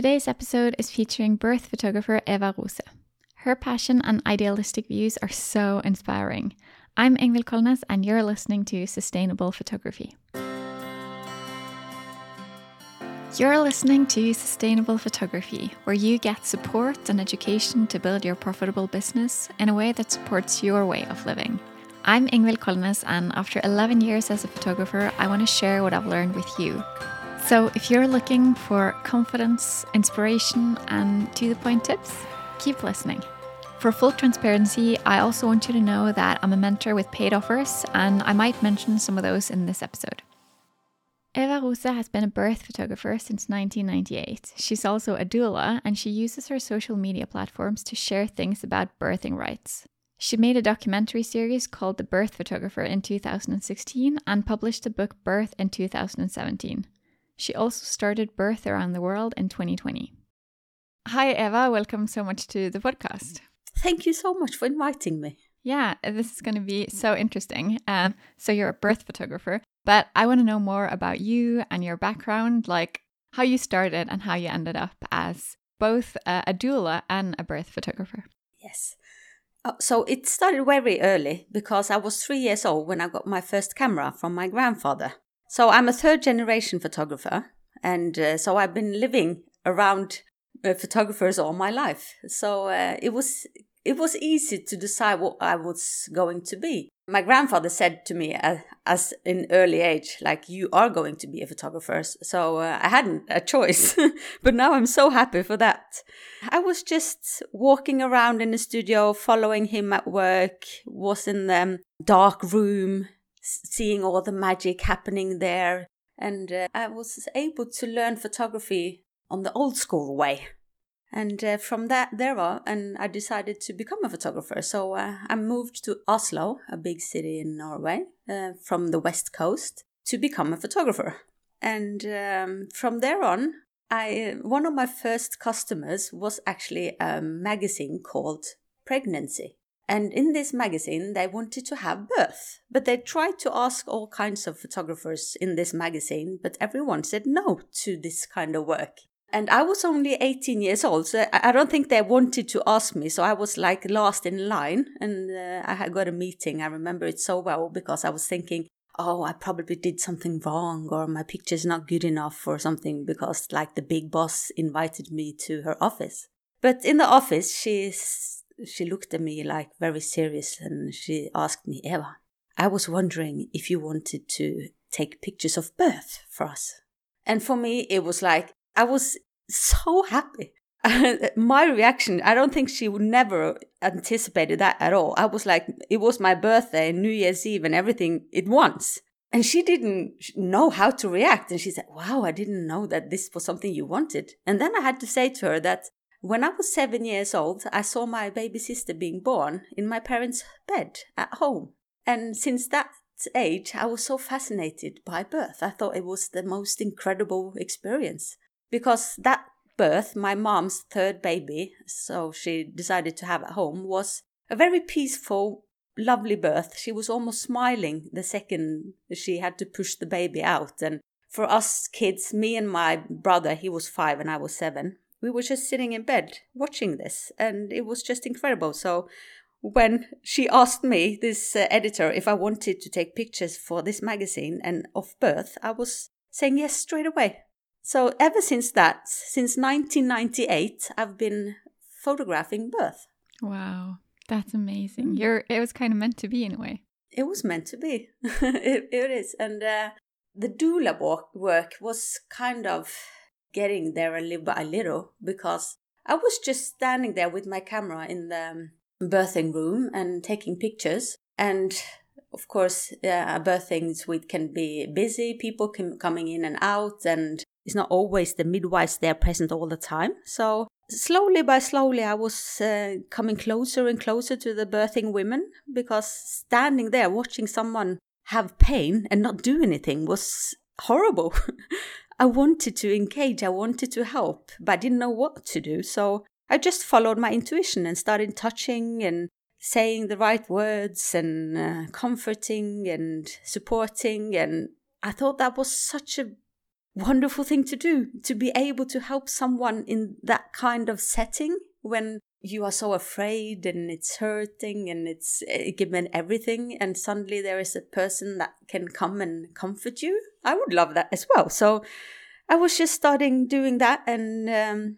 Today's episode is featuring birth photographer Eva Rose. Her passion and idealistic views are so inspiring. I'm Ingvild Kolnes, and you're listening to Sustainable Photography. You're listening to Sustainable Photography, where you get support and education to build your profitable business in a way that supports your way of living. I'm Ingvild Kolnes, and after 11 years as a photographer, I want to share what I've learned with you. So, if you're looking for confidence, inspiration, and to the point tips, keep listening. For full transparency, I also want you to know that I'm a mentor with paid offers, and I might mention some of those in this episode. Eva Rose has been a birth photographer since 1998. She's also a doula and she uses her social media platforms to share things about birthing rights. She made a documentary series called The Birth Photographer in 2016 and published the book Birth in 2017. She also started Birth Around the World in 2020. Hi, Eva. Welcome so much to the podcast. Thank you so much for inviting me. Yeah, this is going to be so interesting. Um, so, you're a birth photographer, but I want to know more about you and your background, like how you started and how you ended up as both a, a doula and a birth photographer. Yes. Uh, so it started very early because I was three years old when I got my first camera from my grandfather. So I'm a third generation photographer, and uh, so I've been living around uh, photographers all my life. So uh, it was it was easy to decide what I was going to be. My grandfather said to me as, as in early age, like, you are going to be a photographer. So uh, I hadn't a choice, but now I'm so happy for that. I was just walking around in the studio, following him at work, was in the dark room, seeing all the magic happening there. And uh, I was able to learn photography on the old school way. And uh, from that there on and i decided to become a photographer. So uh, i moved to oslo a big city in norway uh, from the west coast to become a photographer. And um, from there on i one of my first customers was actually a magazine called pregnancy and in this magazine they wanted to have birth but they tried to ask all kinds of photographers in this magazine but everyone said no to this kind of work and I was only 18 years old, so I don't think they wanted to ask me. So I was like last in line, and uh, I had got a meeting. I remember it so well because I was thinking, oh, I probably did something wrong, or my picture's not good enough, or something, because like the big boss invited me to her office. But in the office, she she looked at me like very serious, and she asked me, Eva, I was wondering if you wanted to take pictures of birth for us. And for me, it was like I was so happy. my reaction, I don't think she would never anticipated that at all. I was like, it was my birthday, New Year's Eve, and everything at once. And she didn't know how to react. And she said, Wow, I didn't know that this was something you wanted. And then I had to say to her that when I was seven years old, I saw my baby sister being born in my parents' bed at home. And since that age, I was so fascinated by birth. I thought it was the most incredible experience because that birth, my mom's third baby, so she decided to have at home, was a very peaceful, lovely birth. She was almost smiling the second she had to push the baby out. And for us kids, me and my brother, he was five and I was seven, we were just sitting in bed watching this, and it was just incredible. So when she asked me, this uh, editor, if I wanted to take pictures for this magazine and of birth, I was saying yes straight away. So ever since that, since 1998, I've been photographing birth. Wow, that's amazing. Mm. You're it was kind of meant to be in a way. It was meant to be. it, it is, and uh, the doula work, work was kind of getting there a little by little because I was just standing there with my camera in the um, birthing room and taking pictures, and of course, uh, a birthing suite can be busy, people can, coming in and out, and it's not always the midwives there present all the time. So slowly by slowly, I was uh, coming closer and closer to the birthing women because standing there watching someone have pain and not do anything was horrible. I wanted to engage, I wanted to help, but I didn't know what to do. So I just followed my intuition and started touching and saying the right words and uh, comforting and supporting. And I thought that was such a wonderful thing to do to be able to help someone in that kind of setting when you are so afraid and it's hurting and it's uh, given everything and suddenly there is a person that can come and comfort you. I would love that as well. So i was just starting doing that and um,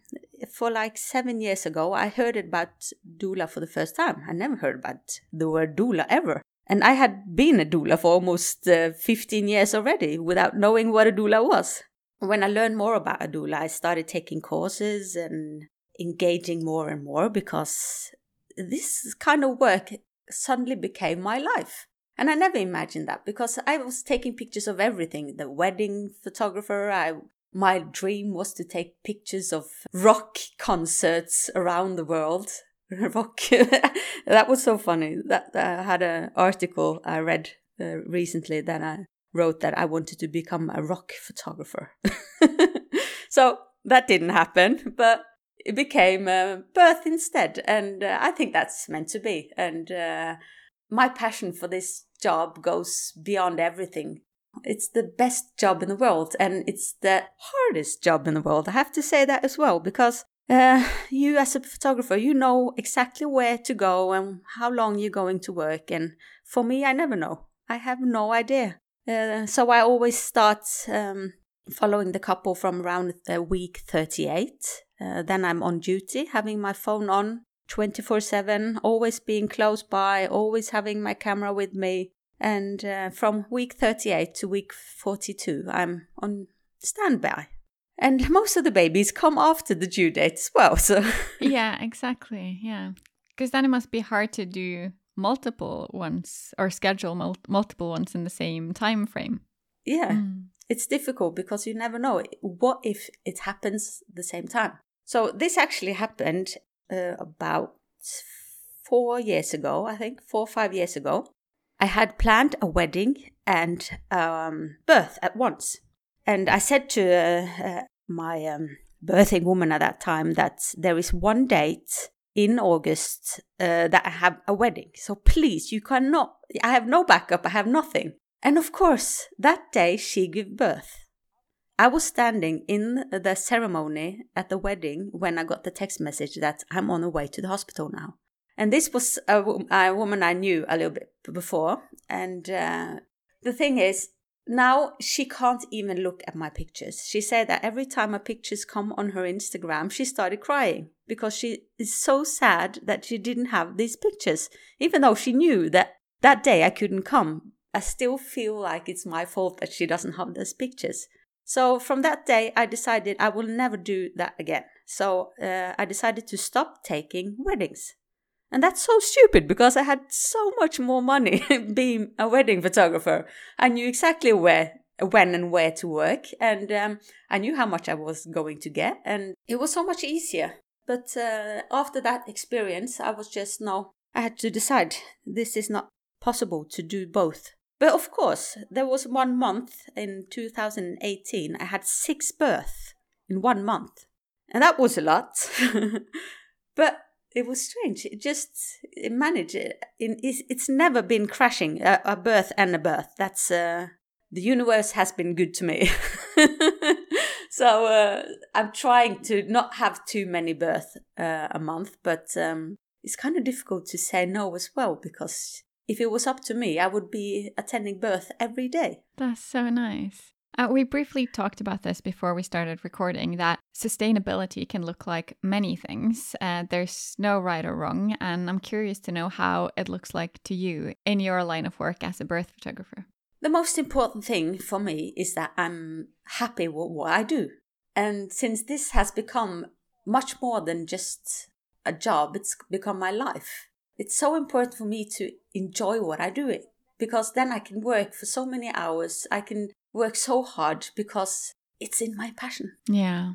for like seven years ago i heard about doula for the first time. I never heard about the word doula ever. And i had been a doula for almost uh, 15 years already without knowing what a doula was. When i learned more about a doula i started taking courses and engaging more and more because this kind of work suddenly became my life. And I never imagined that because I was taking pictures of everything. The wedding photographer, I my dream was to take pictures of rock concerts around the world. rock that was so funny. That I had an article I read uh, recently that I wrote that I wanted to become a rock photographer. so that didn't happen, but it became uh, birth instead. And uh, I think that's meant to be. And uh, my passion for this job goes beyond everything. It's the best job in the world, and it's the hardest job in the world. I have to say that as well, because uh, you, as a photographer, you know exactly where to go and how long you're going to work. And for me, I never know. I have no idea. Uh, so I always start um, following the couple from around uh, week 38 uh, then I'm on duty, having my phone on 24 7, always being close by, always having my camera with me. And uh, from week 38 to week 42, I'm on standby. And most of the babies come after the due date as well. So, yeah, exactly. Yeah. Because then it must be hard to do multiple ones or schedule mul- multiple ones in the same time frame. Yeah. Mm. It's difficult because you never know. What if it happens the same time? So this actually happened uh, about four years ago, I think, four or five years ago. I had planned a wedding and um, birth at once. And I said to uh, uh, my um, birthing woman at that time that there is one date in August uh, that I have a wedding. So please, you cannot, I have no backup, I have nothing. And of course, that day she gave birth. I was standing in the ceremony at the wedding when I got the text message that I'm on the way to the hospital now. And this was a, a woman I knew a little bit before. And uh, the thing is, now she can't even look at my pictures. She said that every time my pictures come on her Instagram, she started crying because she is so sad that she didn't have these pictures. Even though she knew that that day I couldn't come, I still feel like it's my fault that she doesn't have those pictures. So from that day, I decided I will never do that again. So uh, I decided to stop taking weddings. And that's so stupid because I had so much more money being a wedding photographer. I knew exactly where, when and where to work, and um, I knew how much I was going to get, and it was so much easier. But uh, after that experience, I was just no, I had to decide this is not possible to do both. But of course, there was one month in 2018, I had six births in one month. And that was a lot. but it was strange. It just it managed. It, it's never been crashing a, a, birth and a birth. That's uh, the universe has been good to me. so uh, I'm trying to not have too many births uh, a month, but um, it's kind of difficult to say no as well because if it was up to me, I would be attending birth every day. That's so nice. Uh, we briefly talked about this before we started recording that sustainability can look like many things. Uh, there's no right or wrong. And I'm curious to know how it looks like to you in your line of work as a birth photographer. The most important thing for me is that I'm happy with what I do. And since this has become much more than just a job, it's become my life it's so important for me to enjoy what I do it because then I can work for so many hours. I can work so hard because it's in my passion. Yeah.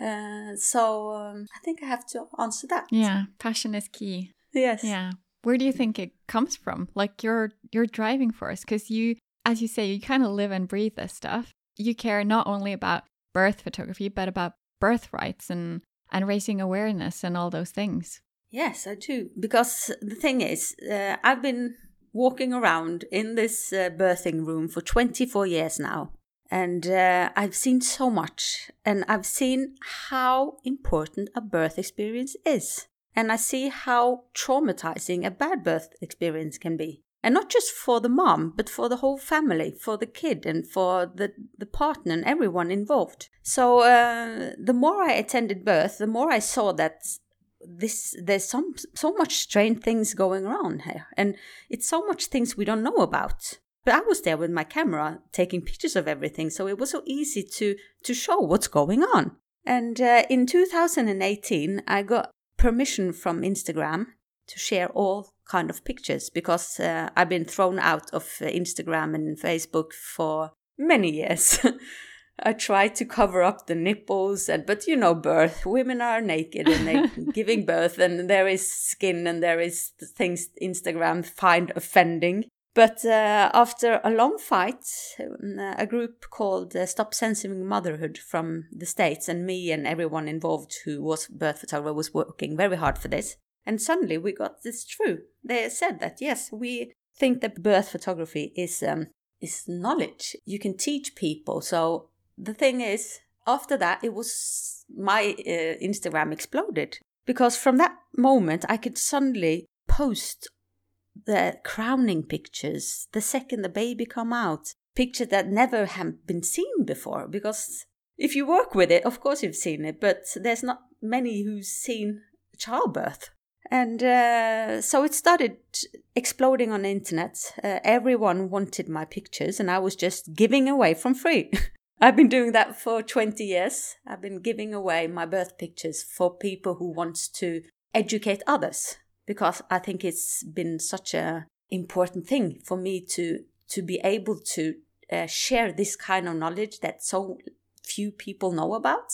Uh, so um, I think I have to answer that. Yeah, passion is key. Yes. Yeah. Where do you think it comes from? Like your your driving force, because you, as you say, you kind of live and breathe this stuff. You care not only about birth photography, but about birth rights and and raising awareness and all those things. Yes, I do. Because the thing is, uh, I've been walking around in this uh, birthing room for 24 years now. And uh, I've seen so much, and I've seen how important a birth experience is. And I see how traumatizing a bad birth experience can be. And not just for the mom, but for the whole family, for the kid, and for the, the partner and everyone involved. So uh, the more I attended birth, the more I saw that this there's some so much strange things going on here, and it's so much things we don't know about. But I was there with my camera taking pictures of everything, so it was so easy to to show what's going on. And uh, in 2018, I got permission from Instagram to share all kind of pictures because uh, I've been thrown out of Instagram and Facebook for many years. I tried to cover up the nipples, and but you know, birth. Women are naked and they giving birth, and there is skin, and there is things Instagram find offending. But uh, after a long fight, a group called uh, Stop Censoring Motherhood from the States and me and everyone involved who was birth photographer was working very hard for this. And suddenly we got this true. They said that yes, we think that birth photography is um, is knowledge. You can teach people. So the thing is, after that, it was my uh, Instagram exploded because from that moment I could suddenly post the crowning pictures the second the baby come out, pictures that never have been seen before. Because if you work with it, of course you've seen it, but there's not many who's seen childbirth. And uh, so it started exploding on the internet. Uh, everyone wanted my pictures, and I was just giving away from free. I've been doing that for 20 years. I've been giving away my birth pictures for people who wants to educate others because I think it's been such a important thing for me to to be able to uh, share this kind of knowledge that so few people know about.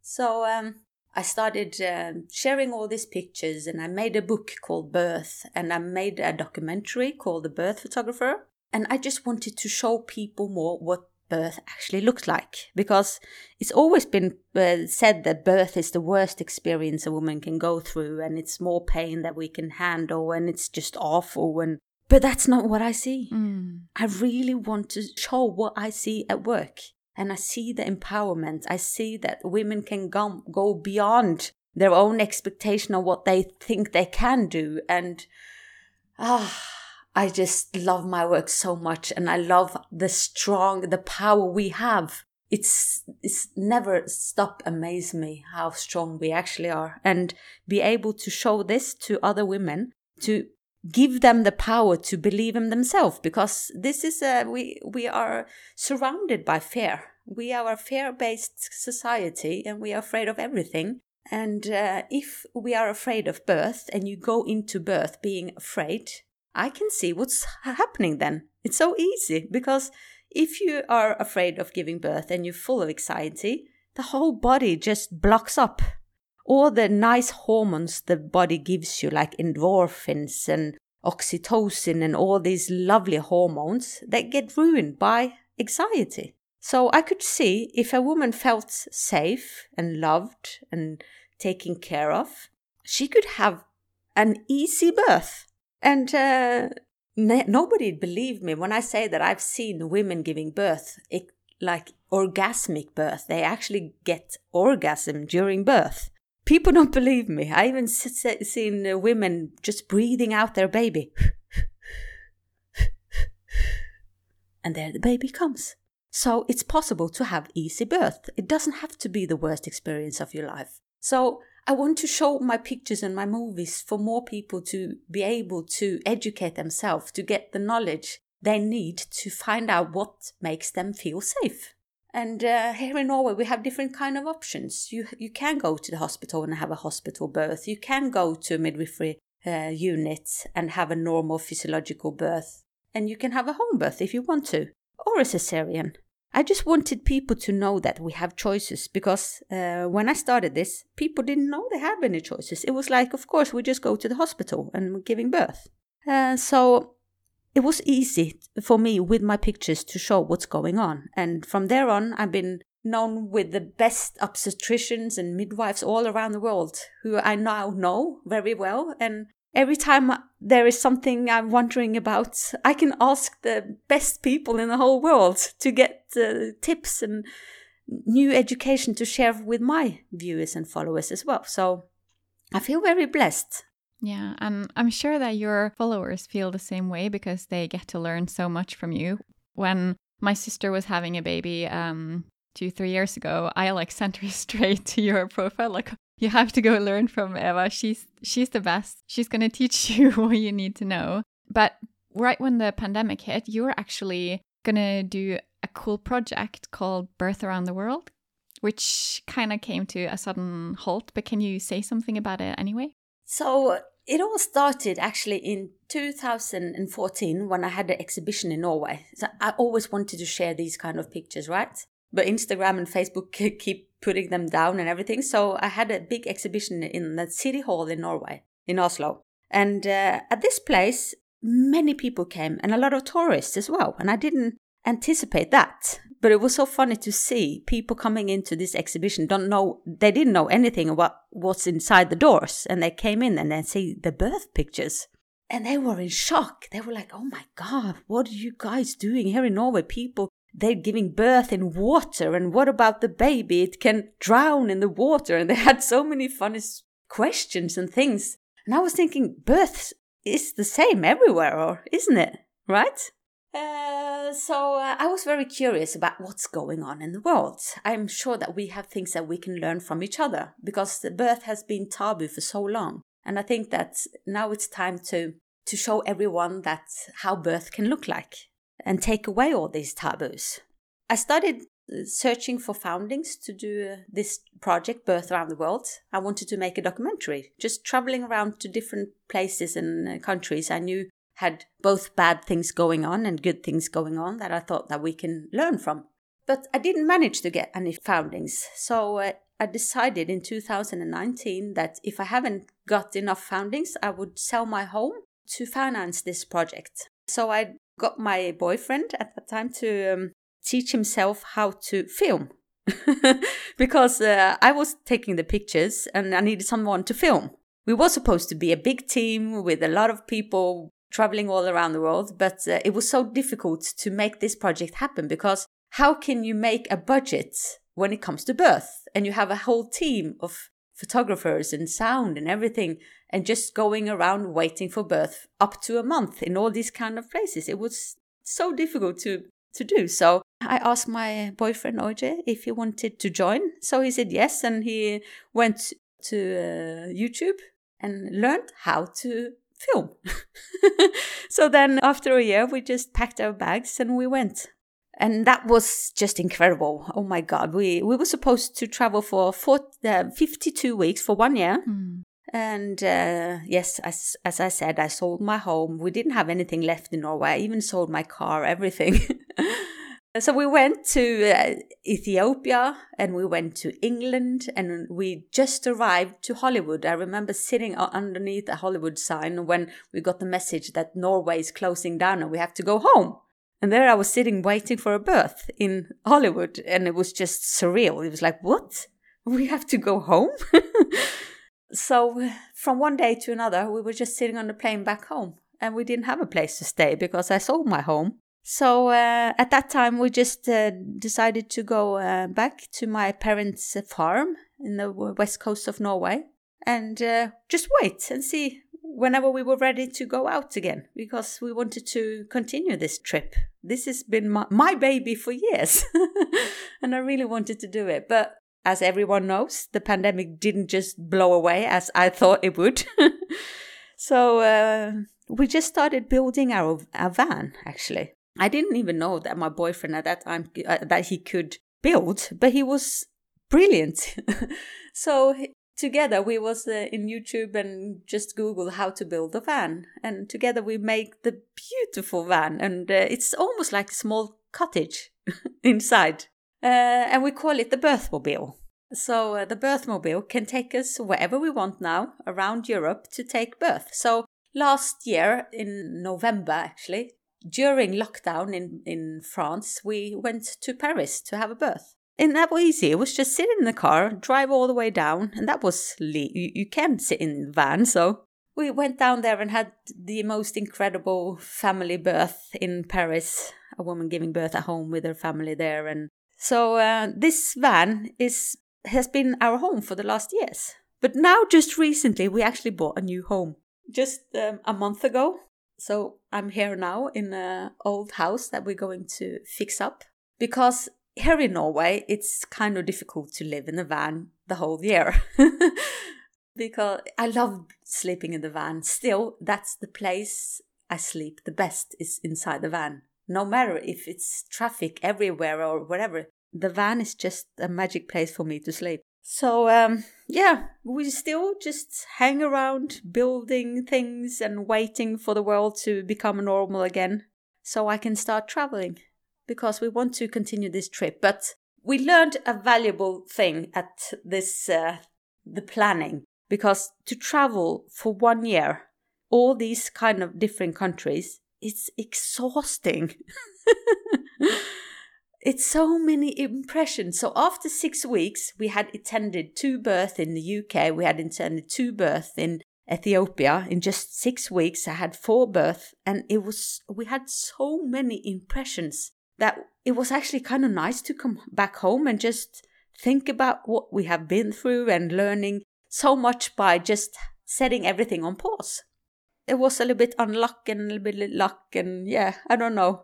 So um, I started uh, sharing all these pictures and I made a book called Birth and I made a documentary called The Birth Photographer. And I just wanted to show people more what birth actually looks like because it's always been uh, said that birth is the worst experience a woman can go through and it's more pain that we can handle and it's just awful and but that's not what I see. Mm. I really want to show what I see at work and I see the empowerment. I see that women can go, go beyond their own expectation of what they think they can do. And ah, I just love my work so much. And I love the strong, the power we have. It's, it's never stop amaze me how strong we actually are and be able to show this to other women to give them the power to believe in themselves because this is a we we are surrounded by fear we are a fear-based society and we are afraid of everything and uh, if we are afraid of birth and you go into birth being afraid i can see what's happening then it's so easy because if you are afraid of giving birth and you're full of anxiety the whole body just blocks up all the nice hormones the body gives you, like endorphins and oxytocin and all these lovely hormones, that get ruined by anxiety. So I could see if a woman felt safe and loved and taken care of, she could have an easy birth. And uh, nobody believed me when I say that I've seen women giving birth, it, like orgasmic birth. They actually get orgasm during birth. People don't believe me. I even seen uh, women just breathing out their baby. and there the baby comes. So it's possible to have easy birth. It doesn't have to be the worst experience of your life. So I want to show my pictures and my movies for more people to be able to educate themselves, to get the knowledge they need to find out what makes them feel safe. And uh, here in Norway, we have different kind of options. You you can go to the hospital and have a hospital birth. You can go to a midwifery uh, unit and have a normal physiological birth, and you can have a home birth if you want to, or a cesarean. I just wanted people to know that we have choices because uh, when I started this, people didn't know they had any choices. It was like, of course, we just go to the hospital and we're giving birth. Uh, so it was easy for me with my pictures to show what's going on. And from there on, I've been known with the best obstetricians and midwives all around the world who I now know very well. And every time there is something I'm wondering about, I can ask the best people in the whole world to get uh, tips and new education to share with my viewers and followers as well. So I feel very blessed. Yeah, and I'm sure that your followers feel the same way because they get to learn so much from you. When my sister was having a baby um, two, three years ago, I like sent her straight to your profile, like, you have to go learn from Eva. She's she's the best. She's going to teach you what you need to know. But right when the pandemic hit, you were actually going to do a cool project called Birth Around the World, which kind of came to a sudden halt. But can you say something about it anyway? So it all started actually in 2014 when I had an exhibition in Norway. So I always wanted to share these kind of pictures, right? But Instagram and Facebook keep putting them down and everything. So I had a big exhibition in the city hall in Norway, in Oslo. And uh, at this place, many people came and a lot of tourists as well. And I didn't anticipate that. But it was so funny to see people coming into this exhibition don't know they didn't know anything about what's inside the doors and they came in and they see the birth pictures and they were in shock they were like oh my god what are you guys doing here in norway people they're giving birth in water and what about the baby? It can drown in the water and they had so many funny questions and things. And i was thinking birth is the same everywhere or isn't it? Right? Uh, so uh, i was very curious about what's going on in the world. I'm sure that we have things that we can learn from each other because the birth has been taboo for so long. And i think that now it's time to to show everyone that how birth can look like and take away all these taboos. I started uh, searching for foundings to do uh, this project, Birth Around the World. I wanted to make a documentary, just traveling around to different places and uh, countries I knew had both bad things going on and good things going on that I thought that we can learn from. But I didn't manage to get any foundings. So I decided in 2019 that if I haven't got enough foundings, I would sell my home to finance this project. So I got my boyfriend at that time to um, teach himself how to film because uh, I was taking the pictures and I needed someone to film. We were supposed to be a big team with a lot of people traveling all around the world, but uh, it was so difficult to make this project happen because how can you make a budget when it comes to birth and you have a whole team of photographers and sound and everything and just going around waiting for birth up to a month in all these kind of places. It was so difficult to to do. So i asked my boyfriend oj if he wanted to join. So he said yes and he went to uh, youtube and learned how to film. So then after a year we just packed our bags and we went and that was just incredible. Oh my God, we we were supposed to travel for four, uh, 52 weeks for one year. Mm. And uh, yes, as as I said, I sold my home. We didn't have anything left in Norway. I even sold my car, everything. so we went to uh, Ethiopia and we went to England and we just arrived to Hollywood. I remember sitting underneath a Hollywood sign when we got the message that Norway is closing down and we have to go home. And there I was sitting waiting for a birth in Hollywood, and it was just surreal. It was like, what? We have to go home? so, from one day to another, we were just sitting on the plane back home, and we didn't have a place to stay because I sold my home. So, uh, at that time, we just uh, decided to go uh, back to my parents' farm in the west coast of Norway and uh, just wait and see whenever we were ready to go out again because we wanted to continue this trip. This has been my, my baby for years and I really wanted to do it. But as everyone knows, the pandemic didn't just blow away as I thought it would. so uh, we just started building our, our van actually. I didn't even know that my boyfriend at that time uh, that he could build, but he was brilliant. so together we was uh, in youtube and just google how to build a van. And together we make the beautiful van. And uh, it's almost like a small cottage inside. Uh, and we call it the birthmobile so uh, the birthmobile can take us wherever we want now around europe to take birth. So last year in november actually during lockdown in, in france we went to paris to have a birth and that was easy. It was just sit in the car, drive all the way down, and that was le- you, you can sit in the van. So we went down there and had the most incredible family birth in Paris. A woman giving birth at home with her family there, and so uh, this van is has been our home for the last years. But now, just recently, we actually bought a new home just um, a month ago. So I'm here now in an old house that we're going to fix up because here in Norway it's kind of difficult to live in a van the whole year. because I love sleeping in the van. Still, that's the place I sleep the best is inside the van. No matter if it's traffic everywhere or whatever, the van is just a magic place for me to sleep. So, um, yeah, we still just hang around building things and waiting for the world to become normal again so I can start traveling because we want to continue this trip. But we learned a valuable thing at this, uh, the planning because to travel for one year, all these kind of different countries, it's exhausting. it's so many impressions. So after six weeks, we had attended two births in the UK. We had attended two births in Ethiopia. In just six weeks, I had four births, and it was we had so many impressions that it was actually kind of nice to come back home and just think about what we have been through and learning so much by just setting everything on pause. It was a little bit unluck and a little bit luck, and yeah, I don't know.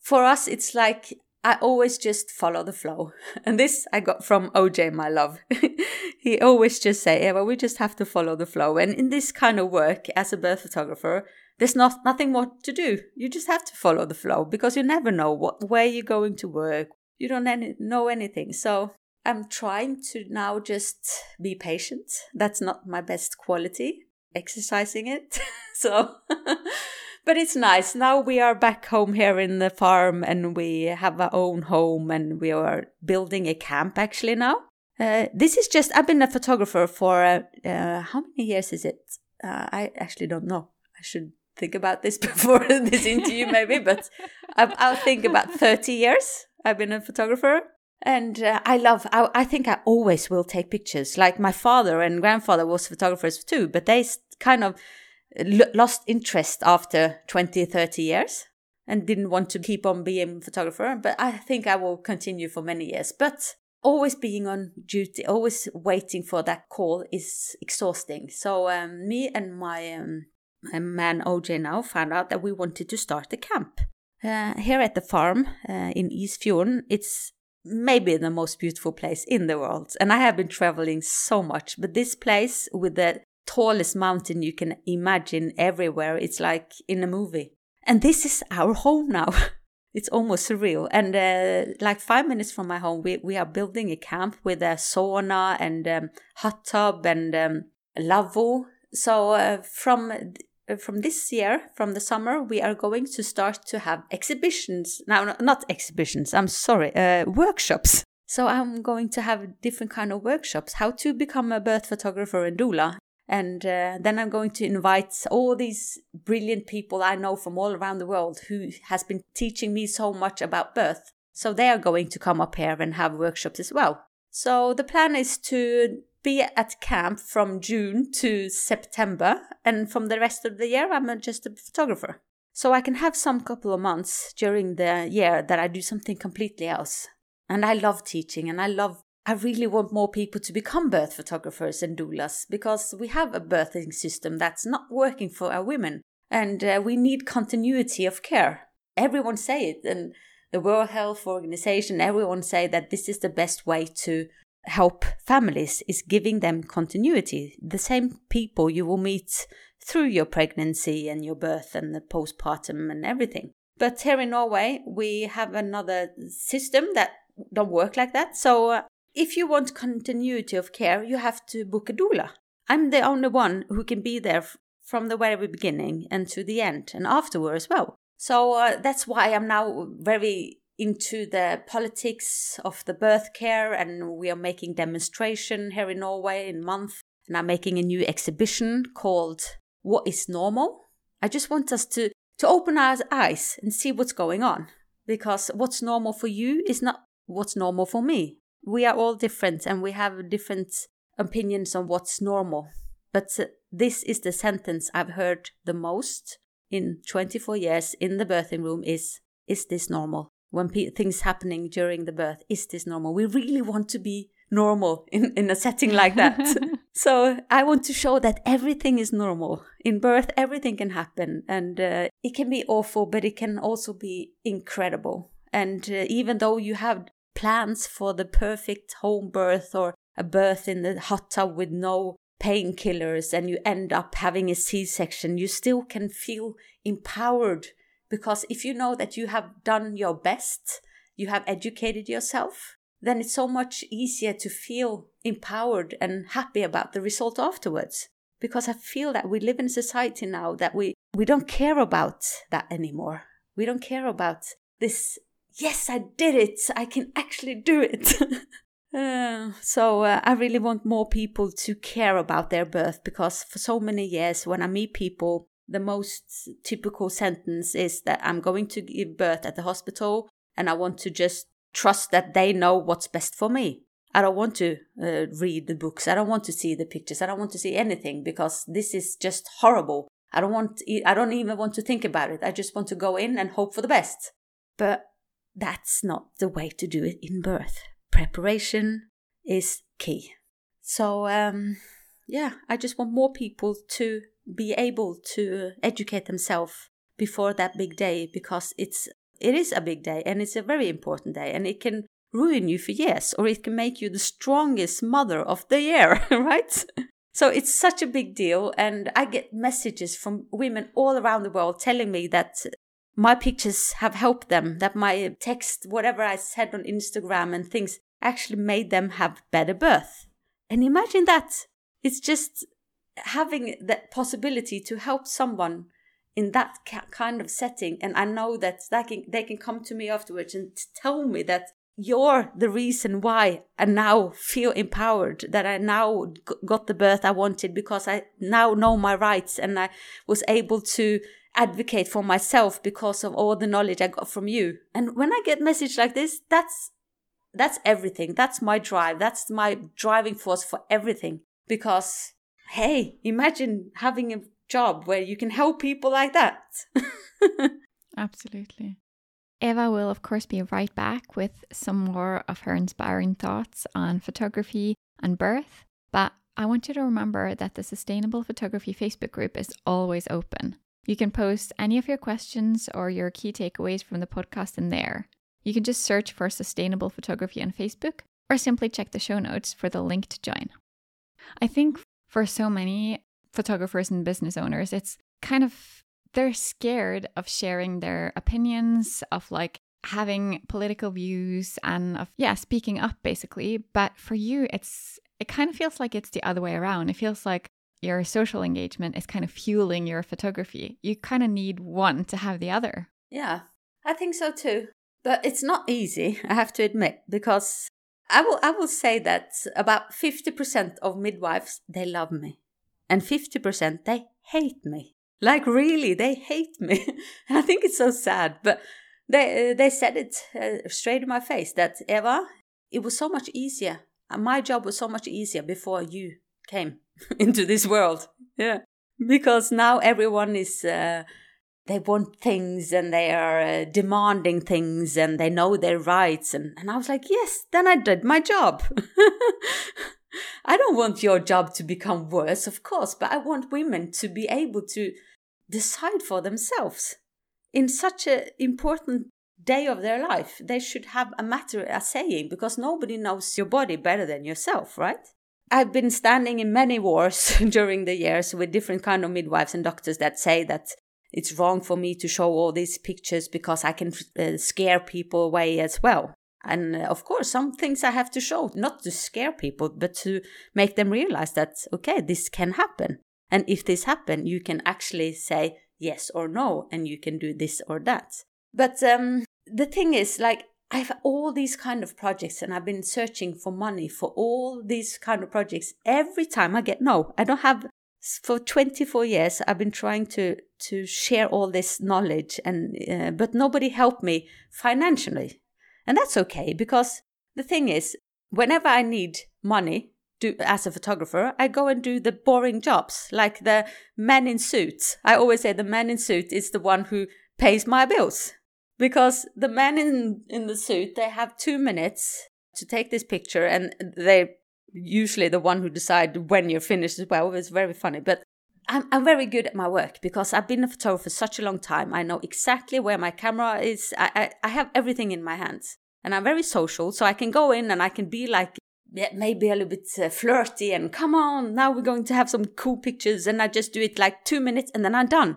For us, it's like I always just follow the flow. And this I got from OJ, my love. he always just say, yeah, well, we just have to follow the flow. And in this kind of work as a birth photographer, there's not nothing more to do. You just have to follow the flow because you never know what where you're going to work. You don't any, know anything. So I'm trying to now just be patient. That's not my best quality, exercising it. so, but it's nice. Now we are back home here in the farm and we have our own home and we are building a camp actually now. Uh, this is just, I've been a photographer for uh, uh, how many years is it? Uh, I actually don't know. I should think about this before this interview, maybe, but I'll, think about 30 years I've been a photographer and uh, I love, I, I, think I always will take pictures. Like my father and grandfather was photographers too, but they kind of lost interest after 20, 30 years and didn't want to keep on being a photographer. But I think I will continue for many years. But always being on duty, always waiting for that call is exhausting. So um, me and my, um, my man OJ now found out that we wanted to start a camp. Uh, here at the farm uh, in Isfjorden, it's maybe the most beautiful place in the world. And I have been traveling so much, but this place with the tallest mountain you can imagine everywhere, it's like in a movie. And this is our home now. it's almost surreal. And uh, like five minutes from my home, we, we are building a camp with a sauna and um, hot tub and um, lavvo. So uh, from from this year, from the summer, we are going to start to have exhibitions. Now, not exhibitions. I'm sorry, uh, workshops. So I'm going to have different kind of workshops, how to become a birth photographer and doula. And uh, then I'm going to invite all these brilliant people I know from all around the world who has been teaching me so much about birth. So they are going to come up here and have workshops as well. So the plan is to be at camp from June to September, and from the rest of the year, I'm just a photographer. So I can have some couple of months during the year that I do something completely else. And I love teaching, and I love, I really want more people to become birth photographers and doulas because we have a birthing system that's not working for our women, and uh, we need continuity of care. Everyone say it, and the World Health Organization, everyone say that this is the best way to help families is giving them continuity. The same people you will meet through your pregnancy and your birth and the postpartum and everything. But here in Norway, we have another system that don't work like that. So uh, if you want continuity of care, you have to book a doula. I'm the only one who can be there from the very beginning and to the end and afterward as well. So uh, that's why I'm now very into the politics of the birth care and we are making demonstration here in Norway in month and I'm making a new exhibition called What is Normal? I just want us to to open our eyes and see what's going on because what's normal for you is not what's normal for me. We are all different and we have different opinions on what's normal. But uh, this is the sentence I've heard the most in 24 years in the birthing room is is this normal? When pe- things happening during the birth, is this normal? We really want to be normal in, in a setting like that. so I want to show that everything is normal. In birth, everything can happen and uh, it can be awful, but it can also be incredible. And uh, even though you have plans for the perfect home birth or a birth in the hot tub with no painkillers and you end up having a C section, you still can feel empowered because if you know that you have done your best, you have educated yourself, then it's so much easier to feel empowered and happy about the result afterwards. Because I feel that we live in a society now that we, we don't care about that anymore. We don't care about this, yes, I did it, I can actually do it. Uh, so uh, I really want more people to care about their birth because for so many years when I meet people, the most typical sentence is that I'm going to give birth at the hospital and I want to just trust that they know what's best for me. I don't want to uh, read the books. I don't want to see the pictures. I don't want to see anything because this is just horrible. I don't want I don't even want to think about it. I just want to go in and hope for the best. But that's not the way to do it in birth preparation is key. So, um, yeah, I just want more people to be able to educate themselves before that big day because it's it is a big day and it's a very important day and it can ruin you for years or it can make you the strongest mother of the year, right? So it's such a big deal and I get messages from women all around the world telling me that my pictures have helped them, that my text, whatever I said on Instagram and things, actually made them have better birth. And imagine that. It's just having that possibility to help someone in that kind of setting. And I know that they can, they can come to me afterwards and tell me that you're the reason why I now feel empowered, that I now got the birth I wanted because I now know my rights and I was able to advocate for myself because of all the knowledge I got from you. And when I get message like this, that's that's everything. That's my drive. That's my driving force for everything. Because hey, imagine having a job where you can help people like that. Absolutely. Eva will, of course, be right back with some more of her inspiring thoughts on photography and birth. But I want you to remember that the Sustainable Photography Facebook group is always open. You can post any of your questions or your key takeaways from the podcast in there. You can just search for Sustainable Photography on Facebook or simply check the show notes for the link to join. I think for so many photographers and business owners, it's kind of they're scared of sharing their opinions, of like having political views and of yeah, speaking up basically. But for you it's it kind of feels like it's the other way around. It feels like your social engagement is kind of fueling your photography. You kind of need one to have the other. Yeah, I think so too. But it's not easy, I have to admit, because I will I will say that about 50% of midwives they love me and 50% they hate me. Like really, they hate me. I think it's so sad, but they they said it uh, straight in my face that Eva, it was so much easier. My job was so much easier before you came into this world. Yeah. Because now everyone is, uh, they want things and they are uh, demanding things and they know their rights. And, and I was like, yes, then I did my job. I don't want your job to become worse, of course, but I want women to be able to decide for themselves in such an important day of their life. They should have a matter, a saying, because nobody knows your body better than yourself, right? I've been standing in many wars during the years with different kind of midwives and doctors that say that it's wrong for me to show all these pictures because I can uh, scare people away as well. And uh, of course, some things I have to show, not to scare people, but to make them realize that, okay, this can happen. And if this happen, you can actually say yes or no, and you can do this or that. But um, the thing is, like, I have all these kind of projects and I've been searching for money for all these kind of projects. Every time I get no, I don't have for 24 years I've been trying to to share all this knowledge and uh, but nobody helped me financially. And that's okay because the thing is whenever I need money do as a photographer, I go and do the boring jobs, like the man in suits. I always say the man in suit is the one who pays my bills because the man in in the suit they have two minutes to take this picture, and they usually the one who decide when you're finished as well. It's very funny, but I'm, I'm very good at my work because I've been a photographer for such a long time. I know exactly where my camera is. I, I, I have everything in my hands. And I'm very social, so I can go in and I can be like yeah, maybe a little bit uh, flirty and come on, now we're going to have some cool pictures. And I just do it like two minutes and then I'm done.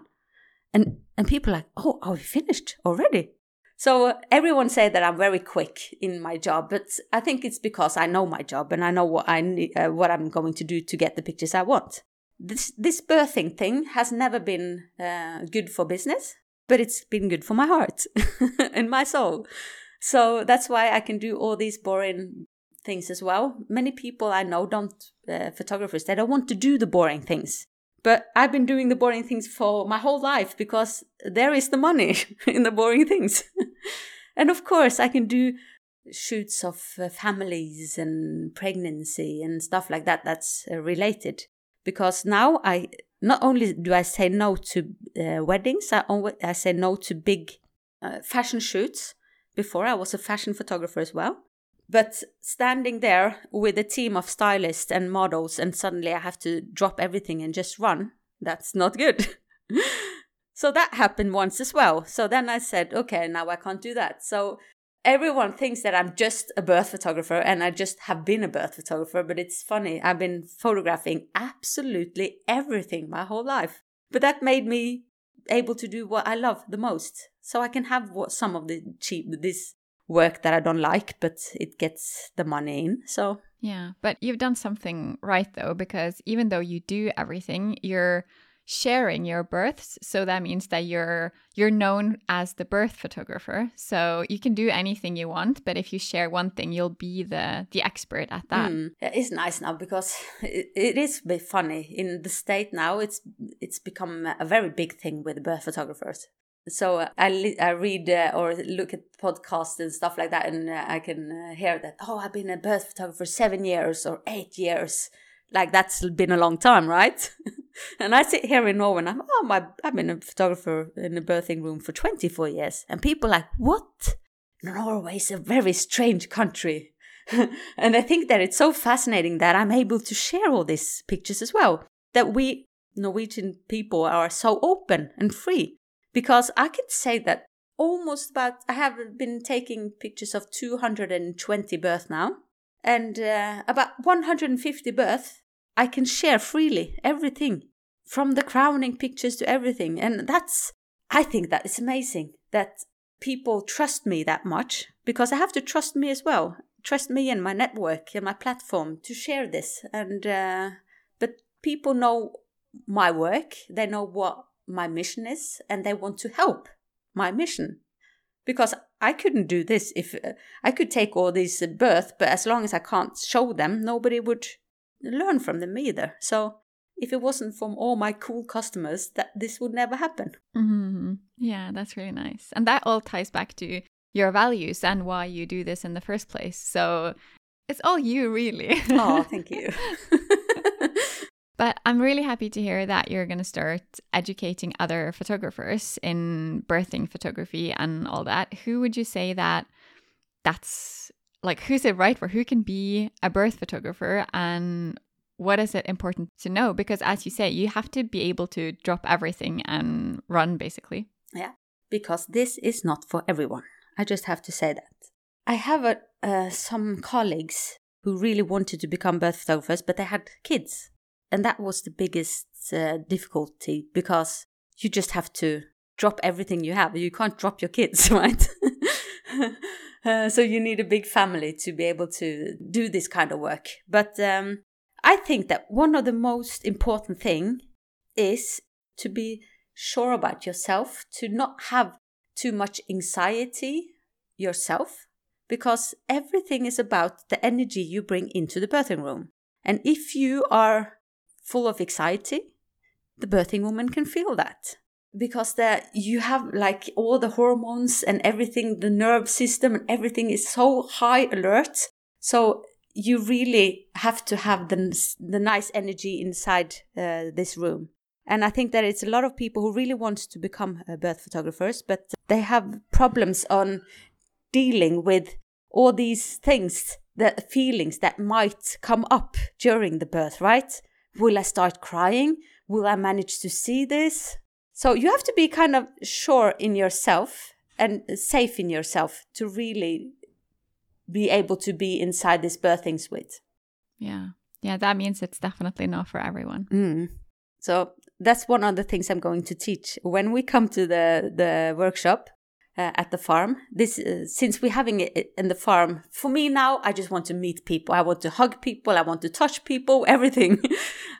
And and people are like, oh, are we finished already? So everyone say that I'm very quick in my job, but I think it's because I know my job and I know what I need, uh, what I'm going to do to get the pictures I want. This this birthing thing has never been uh, good for business, but it's been good for my heart and my soul. So that's why I can do all these boring things as well. Many people I know don't, uh, photographers, they don't want to do the boring things. But I've been doing the boring things for my whole life because there is the money in the boring things. and of course, I can do shoots of uh, families and pregnancy and stuff like that that's uh, related. Because now I not only do I say no to uh, weddings, I, I say no to big uh, fashion shoots. Before I was a fashion photographer as well. But standing there with a team of stylists and models, and suddenly I have to drop everything and just run, that's not good. so that happened once as well. So then I said, okay, now I can't do that. So everyone thinks that I'm just a birth photographer and I just have been a birth photographer, but it's funny. I've been photographing absolutely everything my whole life. But that made me able to do what I love the most. So I can have what some of the cheap this work that I don't like, but it gets the money in. So yeah, but you've done something right though, because even though you do everything, you're sharing your births so that means that you're you're known as the birth photographer so you can do anything you want but if you share one thing you'll be the the expert at that mm. it's nice now because it, it is a bit funny in the state now it's it's become a very big thing with birth photographers so uh, I, li- I read uh, or look at podcasts and stuff like that and uh, i can uh, hear that oh i've been a birth photographer for seven years or eight years. Like that's been a long time right? And i sit here in norway and i'm oh my i've been a photographer in a birthing room for 24 years. And people like what? Norway is a very strange country. And i think that it's so fascinating that i'm able to share all these pictures as well that we norwegian people are so open and free because I could say that almost about I have been taking pictures of 220 births now, and uh, about 150 births I can share freely everything from the crowning pictures to everything, and that's I think that is amazing that people trust me that much because I have to trust me as well, trust me and my network and my platform to share this, and uh, but people know my work, they know what my mission is and they want to help my mission because I couldn't do this if uh, I could take all these uh, birth, but as long as I can't show them, nobody would learn from them either. So if it wasn't from all my cool customers, that this would never happen. Mm-hmm. Yeah, that's really nice, and that all ties back to your values and why you do this in the first place. So it's all you, really. oh, thank you. But I'm really happy to hear that you're going to start educating other photographers in birthing photography and all that. Who would you say that that's like, who's it right for? Who can be a birth photographer and what is it important to know? Because as you say, you have to be able to drop everything and run basically. Yeah, because this is not for everyone. I just have to say that. I have a, uh, some colleagues who really wanted to become birth photographers, but they had kids and that was the biggest uh, difficulty because you just have to drop everything you have. You can't drop your kids, right? uh, so you need a big family to be able to do this kind of work. But um, I think that one of the most important thing is to be sure about yourself, to not have too much anxiety yourself, because everything is about the energy you bring into the birthing room. And if you are full of anxiety, the birthing woman can feel that because that you have like all the hormones and everything, the nerve system and everything is so high alert. So you really have to have the, the nice energy inside uh, this room. And I think that it's a lot of people who really want to become uh, birth photographers, but they have problems on dealing with all these things, the feelings that might come up during the birth, right? Will I start crying? Will I manage to see this? So you have to be kind of sure in yourself and safe in yourself to really be able to be inside this birthing suite. Yeah. Yeah, that means it's definitely not for everyone. Mm. So that's one of the things I'm going to teach when we come to the the workshop uh, at the farm. This uh, since we're having it in the farm. For me now, I just want to meet people. I want to hug people. I want to touch people. Everything.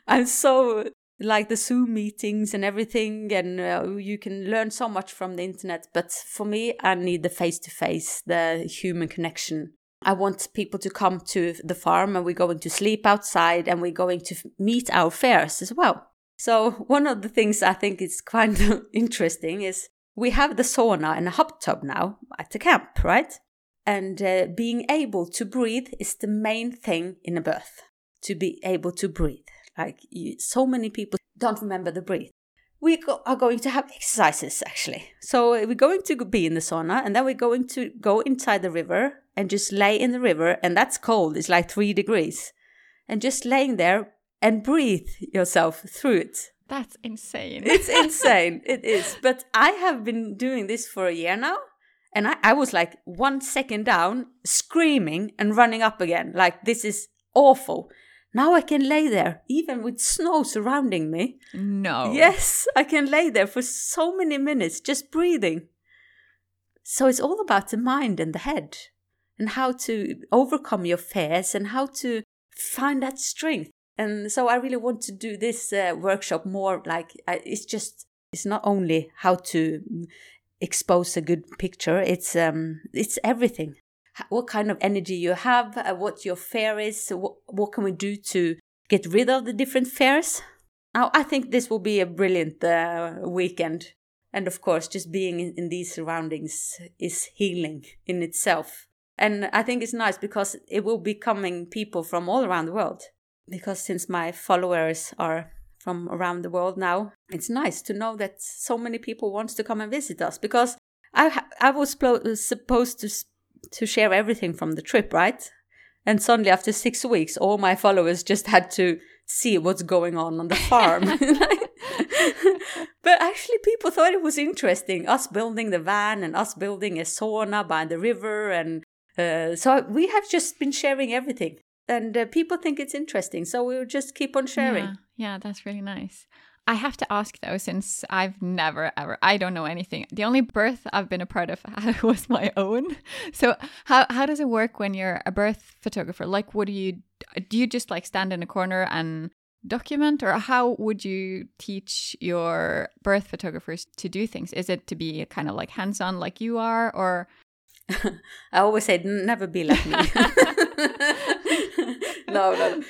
I'm so like the Zoom meetings and everything, and uh, you can learn so much from the internet. But for me, I need the face to face, the human connection. I want people to come to the farm, and we're going to sleep outside, and we're going to meet our fairs as well. So one of the things I think is quite interesting is we have the sauna and a hot tub now at the camp, right? And uh, being able to breathe is the main thing in a birth. To be able to breathe. Like you, so many people don't remember the breathe. We go, are going to have exercises actually. So we're going to be in the sauna and then we're going to go inside the river and just lay in the river. And that's cold, it's like three degrees. And just laying there and breathe yourself through it. That's insane. it's insane. It is. But I have been doing this for a year now. And I, I was like one second down, screaming and running up again. Like, this is awful. Now I can lay there, even with snow surrounding me. No. Yes, I can lay there for so many minutes just breathing. So it's all about the mind and the head and how to overcome your fears and how to find that strength. And so I really want to do this uh, workshop more like uh, it's just it's not only how to expose a good picture it's um it's everything what kind of energy you have, uh, what your fear is, what, what can we do to get rid of the different fears. Now, I think this will be a brilliant uh, weekend. And of course, just being in, in these surroundings is healing in itself. And I think it's nice because it will be coming people from all around the world. Because since my followers are from around the world now, it's nice to know that so many people want to come and visit us. Because I I was supposed to to share everything from the trip, right? And suddenly, after six weeks, all my followers just had to see what's going on on the farm. but actually, people thought it was interesting us building the van and us building a sauna by the river. And uh, so we have just been sharing everything. And uh, people think it's interesting. So we'll just keep on sharing. Yeah, yeah that's really nice. I have to ask though, since I've never ever, I don't know anything. The only birth I've been a part of was my own. So how how does it work when you're a birth photographer? Like, what do you do? You just like stand in a corner and document, or how would you teach your birth photographers to do things? Is it to be kind of like hands on, like you are, or? I always say, never be like me. no, no.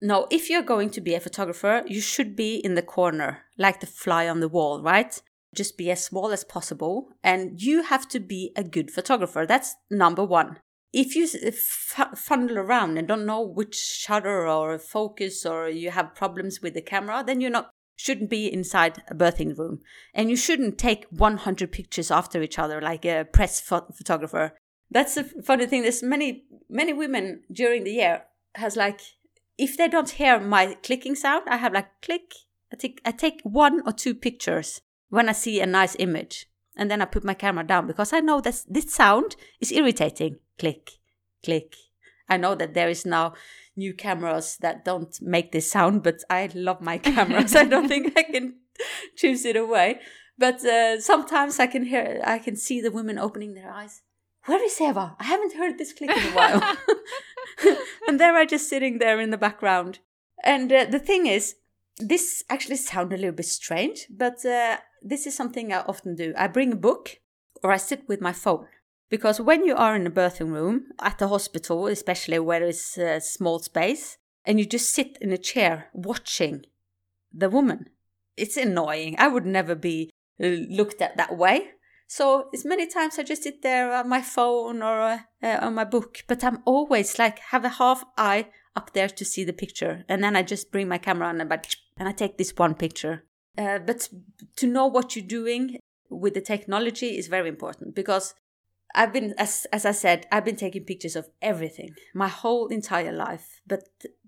No, if you're going to be a photographer, you should be in the corner, like the fly on the wall, right? Just be as small as possible. And you have to be a good photographer. That's number one. If you funnel around and don't know which shutter or focus or you have problems with the camera, then you're not shouldn't be inside a birthing room. And you shouldn't take 100 pictures after each other like a press ph- photographer. That's a funny thing. There's many, many women during the year has like if they don't hear my clicking sound, I have like click. I take I take one or two pictures when I see a nice image, and then I put my camera down because I know that this sound is irritating. Click, click. I know that there is now new cameras that don't make this sound, but I love my cameras. I don't think I can choose it away. But uh, sometimes I can hear, I can see the women opening their eyes. Where is Eva? I haven't heard this click in a while. and there I just sitting there in the background. And uh, the thing is, this actually sounds a little bit strange, but uh, this is something I often do. I bring a book or I sit with my phone. Because when you are in a birthing room at the hospital, especially where it's a small space, and you just sit in a chair watching the woman, it's annoying. I would never be uh, looked at that way. So as many times I just sit there on my phone or uh, on my book, but I'm always like have a half eye up there to see the picture, and then I just bring my camera on and, and I take this one picture. Uh, but to know what you're doing with the technology is very important because I've been, as as I said, I've been taking pictures of everything my whole entire life. But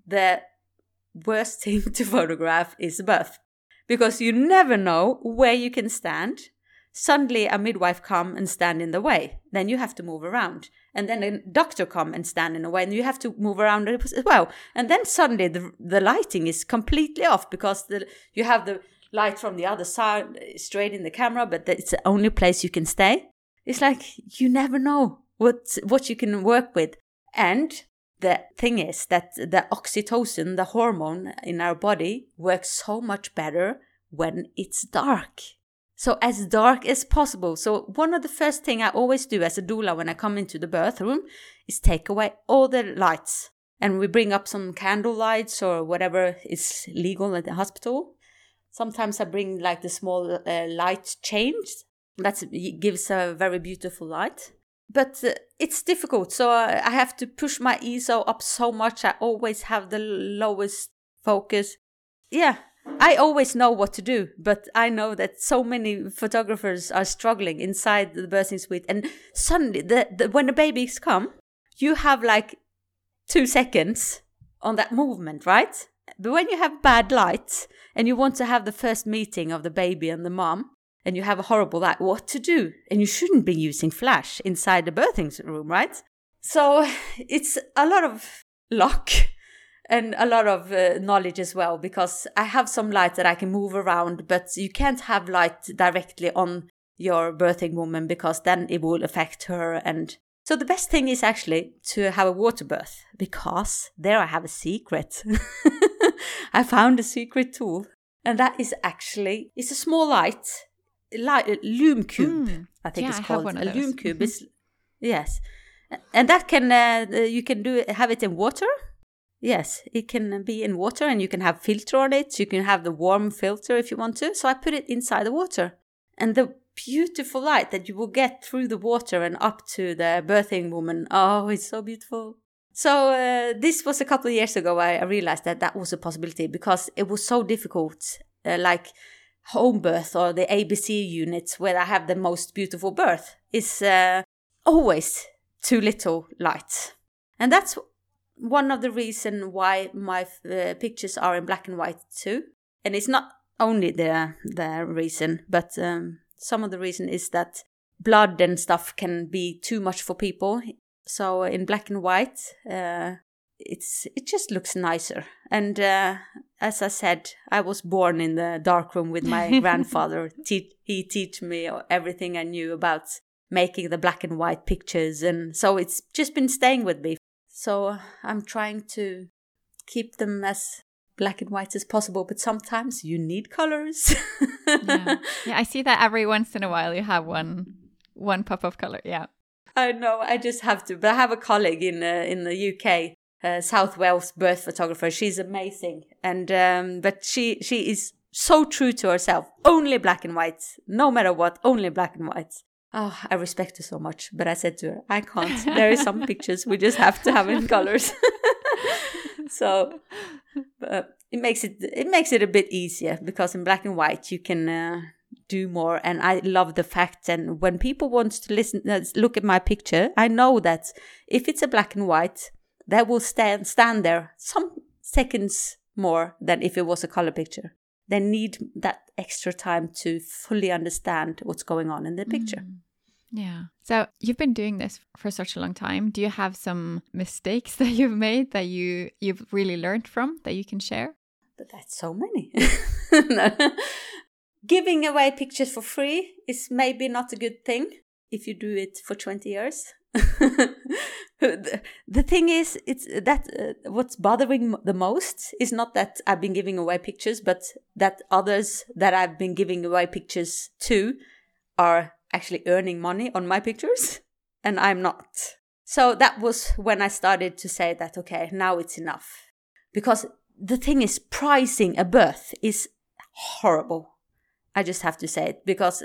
the worst thing to photograph is birth because you never know where you can stand suddenly a midwife come and stand in the way. Then you have to move around. And then a doctor come and stand in the way and you have to move around as well. And then suddenly the, the lighting is completely off because the, you have the light from the other side straight in the camera but it's the only place you can stay. It's like you never know what what you can work with. And the thing is that the oxytocin the hormone in our body works so much better when it's dark so as dark as possible. So one of the first thing I always do as a doula when I come into the birth room is take away all the lights. And we bring up some candle lights or whatever is legal at the hospital. Sometimes I bring like the small uh, light change that gives a very beautiful light. But uh, it's difficult, so I have to push my ISO up so much. I always have the lowest focus. Yeah, I always know what to do, but I know that so many photographers are struggling inside the birthing suite. And suddenly, the, the, when the babies come, you have like two seconds on that movement, right? But when you have bad light and you want to have the first meeting of the baby and the mom, and you have a horrible light, what to do? And you shouldn't be using flash inside the birthing room, right? So it's a lot of luck and a lot of uh, knowledge as well because I have some light that I can move around, but you can't have light directly on your birthing woman because then it will affect her. And so the best thing is actually to have a water birth because there I have a secret. I found a secret tool, and that is actually it's a small light, light a lume cube. Mm. I think yeah, it's called a lume cube. Is yes, and that can uh, you can do have it in water Yes, it can be in water and you can have filter on it. You can have the warm filter if you want to. So I put it inside the water. And the beautiful light that you will get through the water and up to the birthing woman. Oh, it's so beautiful. So uh, this was a couple of years ago. I, realized that that was a possibility because it was so difficult, uh, like home birth or the ABC units where I have the most beautiful birth is uh, always too little light. And that's one of the reason why my uh, pictures are in black and white too. And it's not only the the reason but um, some of the reason is that blood and stuff can be too much for people. So in black and white uh, it's it just looks nicer. And uh, as i said i was born in the dark room with my grandfather. Te- he taught me everything i knew about making the black and white pictures. And so it's just been staying with me so I'm trying to keep them as black and white as possible, but sometimes you need colors. yeah. yeah, I see that every once in a while you have one one pop of color. Yeah. I know, I just have to. But I have a colleague in uh, in the UK, uh, South Wales birth photographer. She's amazing, and um, but she she is so true to herself. Only black and white, no matter what. Only black and white. Oh, I respect her so much. But I said to her, I can't. There is some pictures we just have to have in colors. so it makes it it makes it a bit easier because in black and white you can uh, do more. And I love the fact and when people want to listen, uh, look at my picture, I know that if it's a black and white, that will stand stand there some seconds more than if it was a color picture they need that extra time to fully understand what's going on in the picture. Mm. Yeah. So you've been doing this for such a long time. Do you have some mistakes that you've made that you you've really learned from that you can share? But that's so many. Giving away pictures for free is maybe not a good thing if you do it for 20 years. the, the thing is, it's that uh, what's bothering the most is not that I've been giving away pictures, but that others that I've been giving away pictures to are actually earning money on my pictures, and I'm not. So that was when I started to say that, okay, now it's enough. Because the thing is, pricing a birth is horrible. I just have to say it because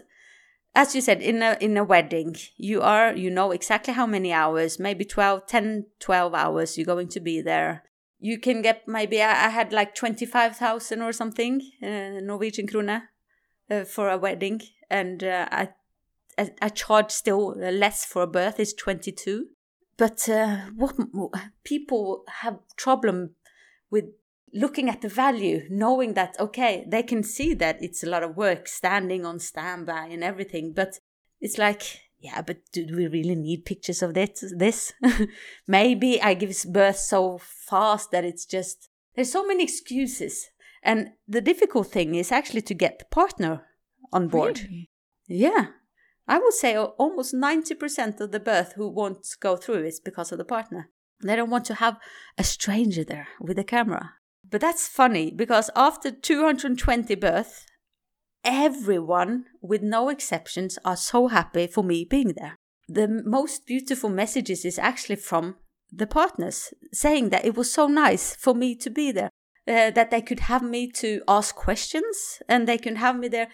as you said in a in a wedding you are you know exactly how many hours maybe 12 10 12 hours you're going to be there. You can get maybe i, I had like 25000 or something uh, norwegian krone uh, for a wedding. And uh, I, I, I charge still less for a birth is 22 but uh, what people have problem with looking at the value, knowing that, okay, they can see that it's a lot of work standing on standby and everything, but it's like, yeah, but do we really need pictures of this? this? Maybe I give birth so fast that it's just, there's so many excuses. And the difficult thing is actually to get the partner on board. Really? Yeah. I would say almost 90% of the birth who won't go through is because of the partner. They don't want to have a stranger there with a camera. But that's funny because after 220 births, everyone, with no exceptions, are so happy for me being there. The most beautiful messages is actually from the partners saying that it was so nice for me to be there, uh, that they could have me to ask questions and they can have me there.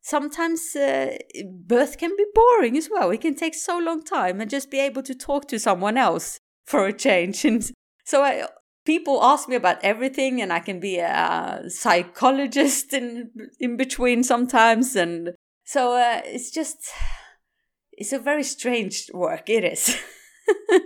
Sometimes uh, birth can be boring as well. It can take so long time and just be able to talk to someone else for a change. And so I people ask me about everything and I can be a psychologist in in between sometimes and so uh, it's just it's a very strange work it is.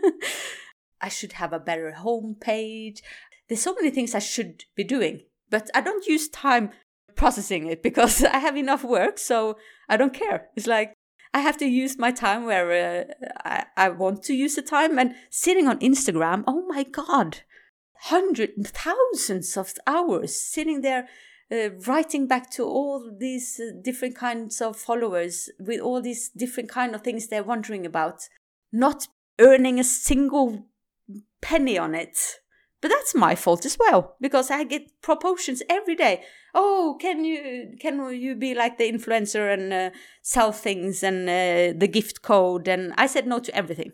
I should have a better homepage there's so many things I should be doing but I don't use time processing it because I have enough work so I don't care. It's like I have to use my time where uh, I, I want to use the time and sitting on Instagram oh my god hundreds and thousands of hours sitting there uh, writing back to all these uh, different kinds of followers with all these different kind of things they're wondering about not earning a single penny on it. But that's my fault as well because i get promotions every day. Oh can you can you be like the influencer and uh, sell things and uh, the gift code? And i said no to everything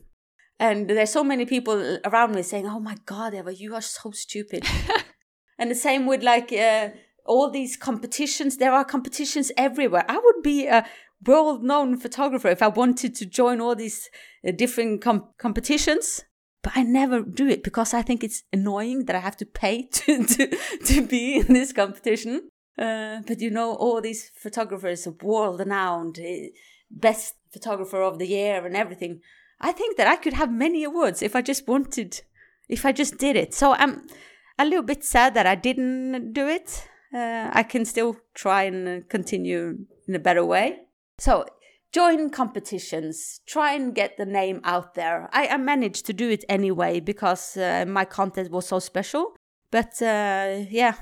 and there's so many people around me saying, "Oh my God, Eva, you are so stupid." and the same with like uh, all these competitions. There are competitions everywhere. I would be a world-known photographer if I wanted to join all these uh, different com- competitions. But I never do it because I think it's annoying that I have to pay to to, to be in this competition. Uh, but you know, all these photographers, world renowned, uh, best photographer of the year, and everything I think that I could have many awards if I just wanted, if I just did it. So I'm a little bit sad that I didn't do it. Uh, I can still try and continue in a better way. So join competitions, try and get the name out there. I, I managed to do it anyway because uh, my content was so special. But uh, yeah,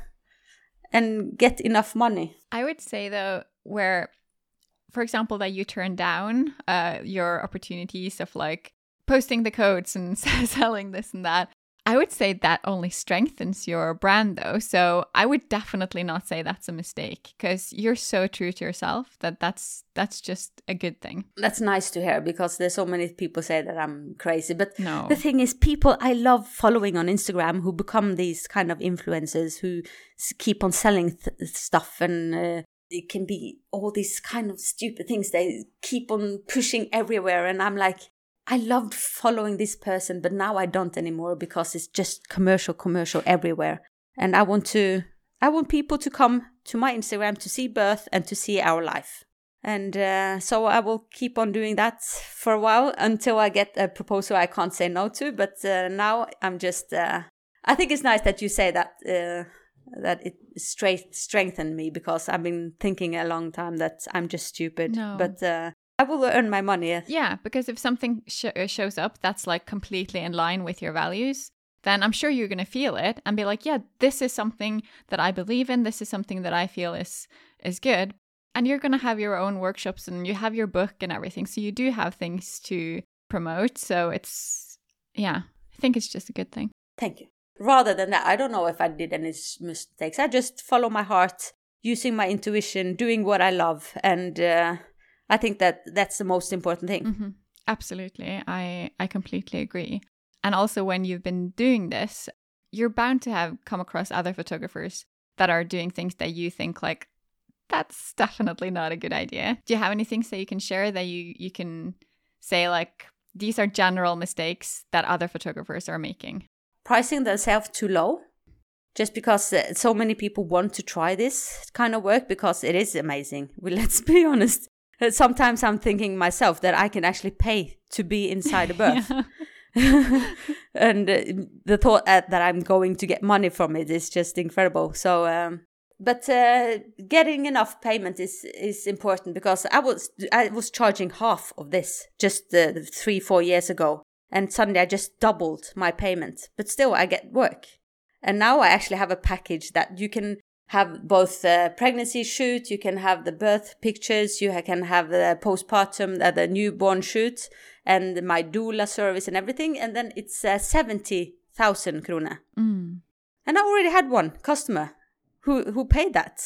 and get enough money. I would say though, where for example, that you turn down uh, your opportunities of like posting the codes and selling this and that. I would say that only strengthens your brand though. So I would definitely not say that's a mistake because you're so true to yourself that that's that's just a good thing. That's nice to hear because there's so many people say that I'm crazy, but no. the thing is people I love following on Instagram who become these kind of influencers who keep on selling th- stuff and uh, it can be all these kind of stupid things they keep on pushing everywhere and i'm like i loved following this person but now i don't anymore because it's just commercial commercial everywhere. And i want to i want people to come to my instagram to see birth and to see our life. And uh, so i will keep on doing that for a while until i get a proposal i can't say no to but uh, now i'm just uh, i think it's nice that you say that uh, that it straight strengthened me because I've been thinking a long time that I'm just stupid. No. But uh, I will earn my money. Yeah, because if something sh- uh, shows up that's like completely in line with your values, then I'm sure you're going to feel it and be like, yeah, this is something that I believe in. This is something that I feel is is good. And you're going to have your own workshops and you have your book and everything. So you do have things to promote. So it's yeah, I think it's just a good thing. Thank you rather than that, I don't know if I did any mistakes. I just follow my heart, using my intuition, doing what I love, and uh, I think that that's the most important thing. Mm-hmm. Absolutely, I I completely agree. And also, when you've been doing this, you're bound to have come across other photographers that are doing things that you think like That's definitely not a good idea. Do you have any things that you can share that you you can say like these are general mistakes that other photographers are making? Pricing themselves too low just because uh, so many people want to try this kind of work because it is amazing. Well, let's be honest. Uh, sometimes I'm thinking myself that I can actually pay to be inside a birth. and uh, the thought that I'm going to get money from it is just incredible. So, um, but uh, getting enough payment is is important because I was I was charging half of this just uh, three four years ago, and suddenly I just doubled my payment. But still, I get work. And now I actually have a package that you can have both the pregnancy shoot, you can have the birth pictures, you can have the postpartum, uh, the newborn shoot, and my doula service and everything. And then it's uh, 70,000 krona. Mm. And I already had one customer who, who paid that.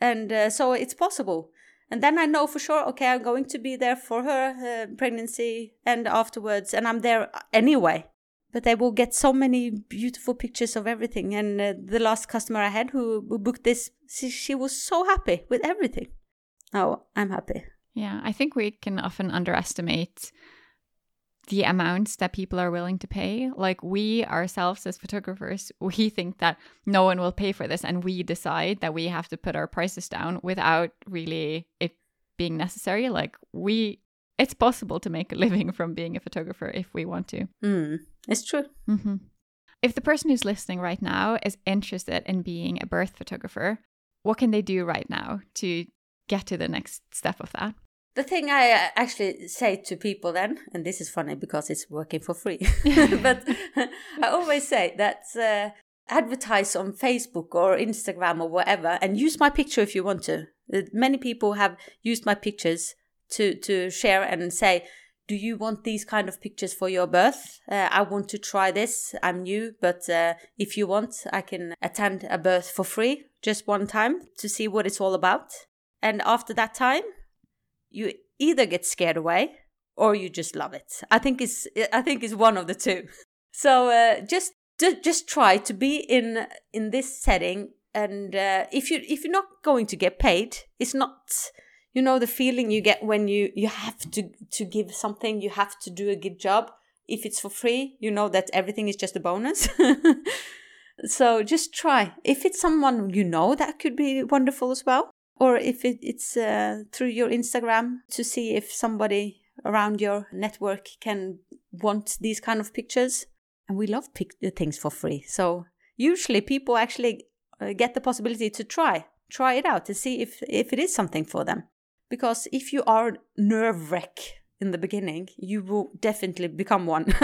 And uh, so it's possible. And then I know for sure, okay, I'm going to be there for her uh, pregnancy and afterwards, and I'm there anyway but they will get so many beautiful pictures of everything. And uh, the last customer I had who, who booked this, she, she was so happy with everything. Oh, I'm happy. Yeah, I think we can often underestimate the amounts that people are willing to pay. Like we ourselves as photographers, we think that no one will pay for this and we decide that we have to put our prices down without really it being necessary. Like we it's possible to make a living from being a photographer if we want to. Mm, it's true. Mm-hmm. If the person who's listening right now is interested in being a birth photographer, what can they do right now to get to the next step of that? The thing I uh, actually say to people then, and this is funny because it's working for free, but I always say that uh, advertise on Facebook or Instagram or whatever and use my picture if you want to. Uh, many people have used my pictures to to share and say do you want these kind of pictures for your birth? Uh, i want to try this. I'm new but uh, if you want i can attend a birth for free just one time to see what it's all about. And after that time you either get scared away or you just love it. I think it's i think it's one of the two. So uh, just just try to be in in this setting and uh, if you if you're not going to get paid it's not you know the feeling you get when you you have to to give something you have to do a good job. If it's for free you know that everything is just a bonus. So just try. If it's someone you know that could be wonderful as well or if it, it's uh, through your instagram to see if somebody around your network can want these kind of pictures. And we love pic- things for free. So usually people actually uh, get the possibility to try try it out to see if if it is something for them. Because if you are nerve wreck in the beginning, you will definitely become one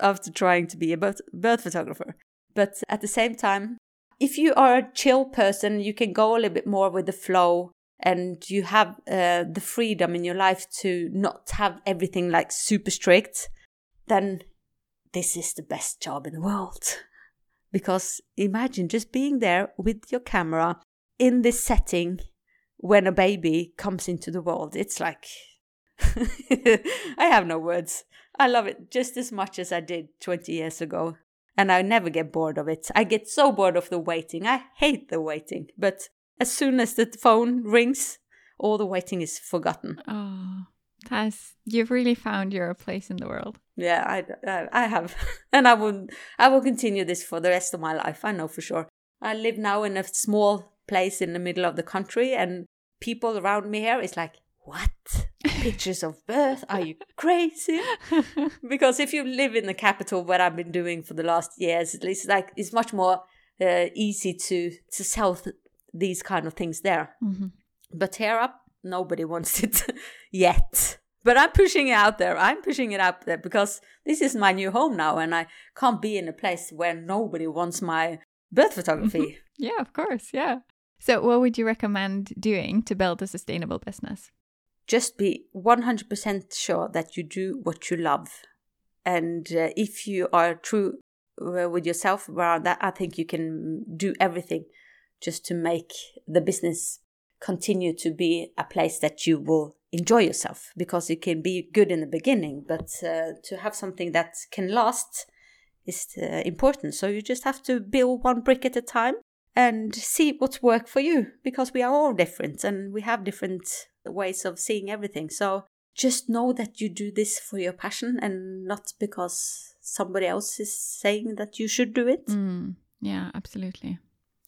after trying to be a birth, birth photographer. But at the same time, if you are a chill person, you can go a little bit more with the flow and you have uh, the freedom in your life to not have everything like super strict, then this is the best job in the world. Because imagine just being there with your camera in this setting when a baby comes into the world. It's like, I have no words. I love it just as much as I did 20 years ago. And I never get bored of it. I get so bored of the waiting. I hate the waiting. But as soon as the phone rings, all the waiting is forgotten. Oh, Taz, you've really found your place in the world. Yeah, I, I, I have. and I will, I will continue this for the rest of my life. I know for sure. I live now in a small place in the middle of the country and people around me here is like what pictures of birth? Are you crazy? Because if you live in the capital what i've been doing for the last years at least like it's much more uh, easy to to sell th- these kind of things there. Mm-hmm. but here up? Nobody wants it yet. But i'm pushing it out there. I'm pushing it out there because this is my new home now and i can't be in a place where nobody wants my birth photography. Yeah of course. Yeah. So, what would you recommend doing to build a sustainable business? Just be 100% sure that you do what you love. And uh, if you are true uh, with yourself around that, I think you can do everything just to make the business continue to be a place that you will enjoy yourself because it can be good in the beginning, but uh, to have something that can last is uh, important. So you just have to build one brick at a time and see what's work for you because we are all different and we have different ways of seeing everything. So just know that you do this for your passion and not because somebody else is saying that you should do it. Mm, yeah, absolutely.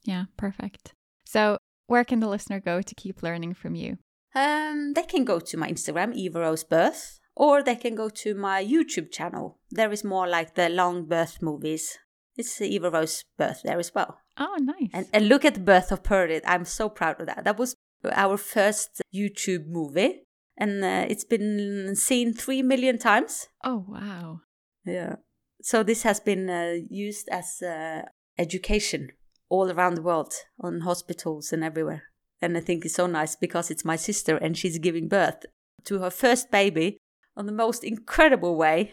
Yeah, perfect. So, where can the listener go to keep learning from you? Um, they can go to my Instagram, Eva Rose Birth, or they can go to my YouTube channel. There is more like the long birth movies. It's Eva Rose Birth there as well. Oh, nice. And, and look at the birth of Purdy. I'm so proud of that. That was our first YouTube movie, and uh, it's been seen three million times. Oh, wow. Yeah. So this has been uh, used as uh, education all around the world on hospitals and everywhere. And I think it's so nice because it's my sister and she's giving birth to her first baby on the most incredible way.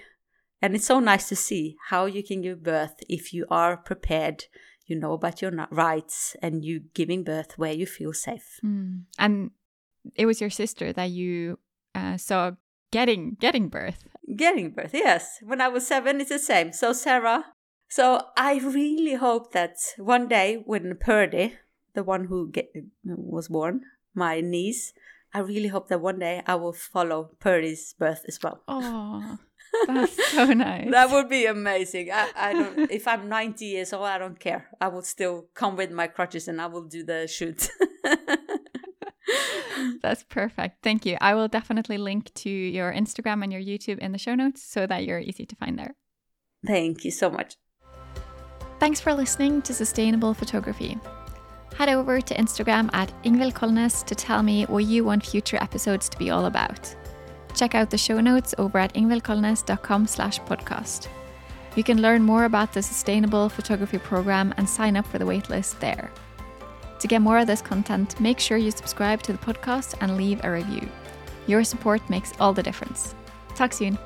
And it's so nice to see how you can give birth if you are prepared, you know about your rights, and you giving birth where you feel safe. Mm. And it was your sister that you uh, saw getting getting birth. Getting birth, yes. When I was seven, it's the same. So Sarah. So I really hope that one day when Purdy, the one who get, was born, my niece, I really hope that one day I will follow Purdy's birth as well. Oh, that's so nice. that would be amazing. I, I don't. if I'm 90 years old, I don't care. I will still come with my crutches and I will do the shoot. That's perfect. Thank you. I will definitely link to your Instagram and your YouTube in the show notes so that you're easy to find there. Thank you so much. Thanks for listening to Sustainable Photography. Head over to Instagram at Ingvild Kolnes to tell me what you want future episodes to be all about. Check out the show notes over at ingvildkolnes.com slash podcast. You can learn more about the Sustainable Photography Program and sign up for the waitlist there. To get more of this content, make sure you subscribe to the podcast and leave a review. Your support makes all the difference. Talk soon.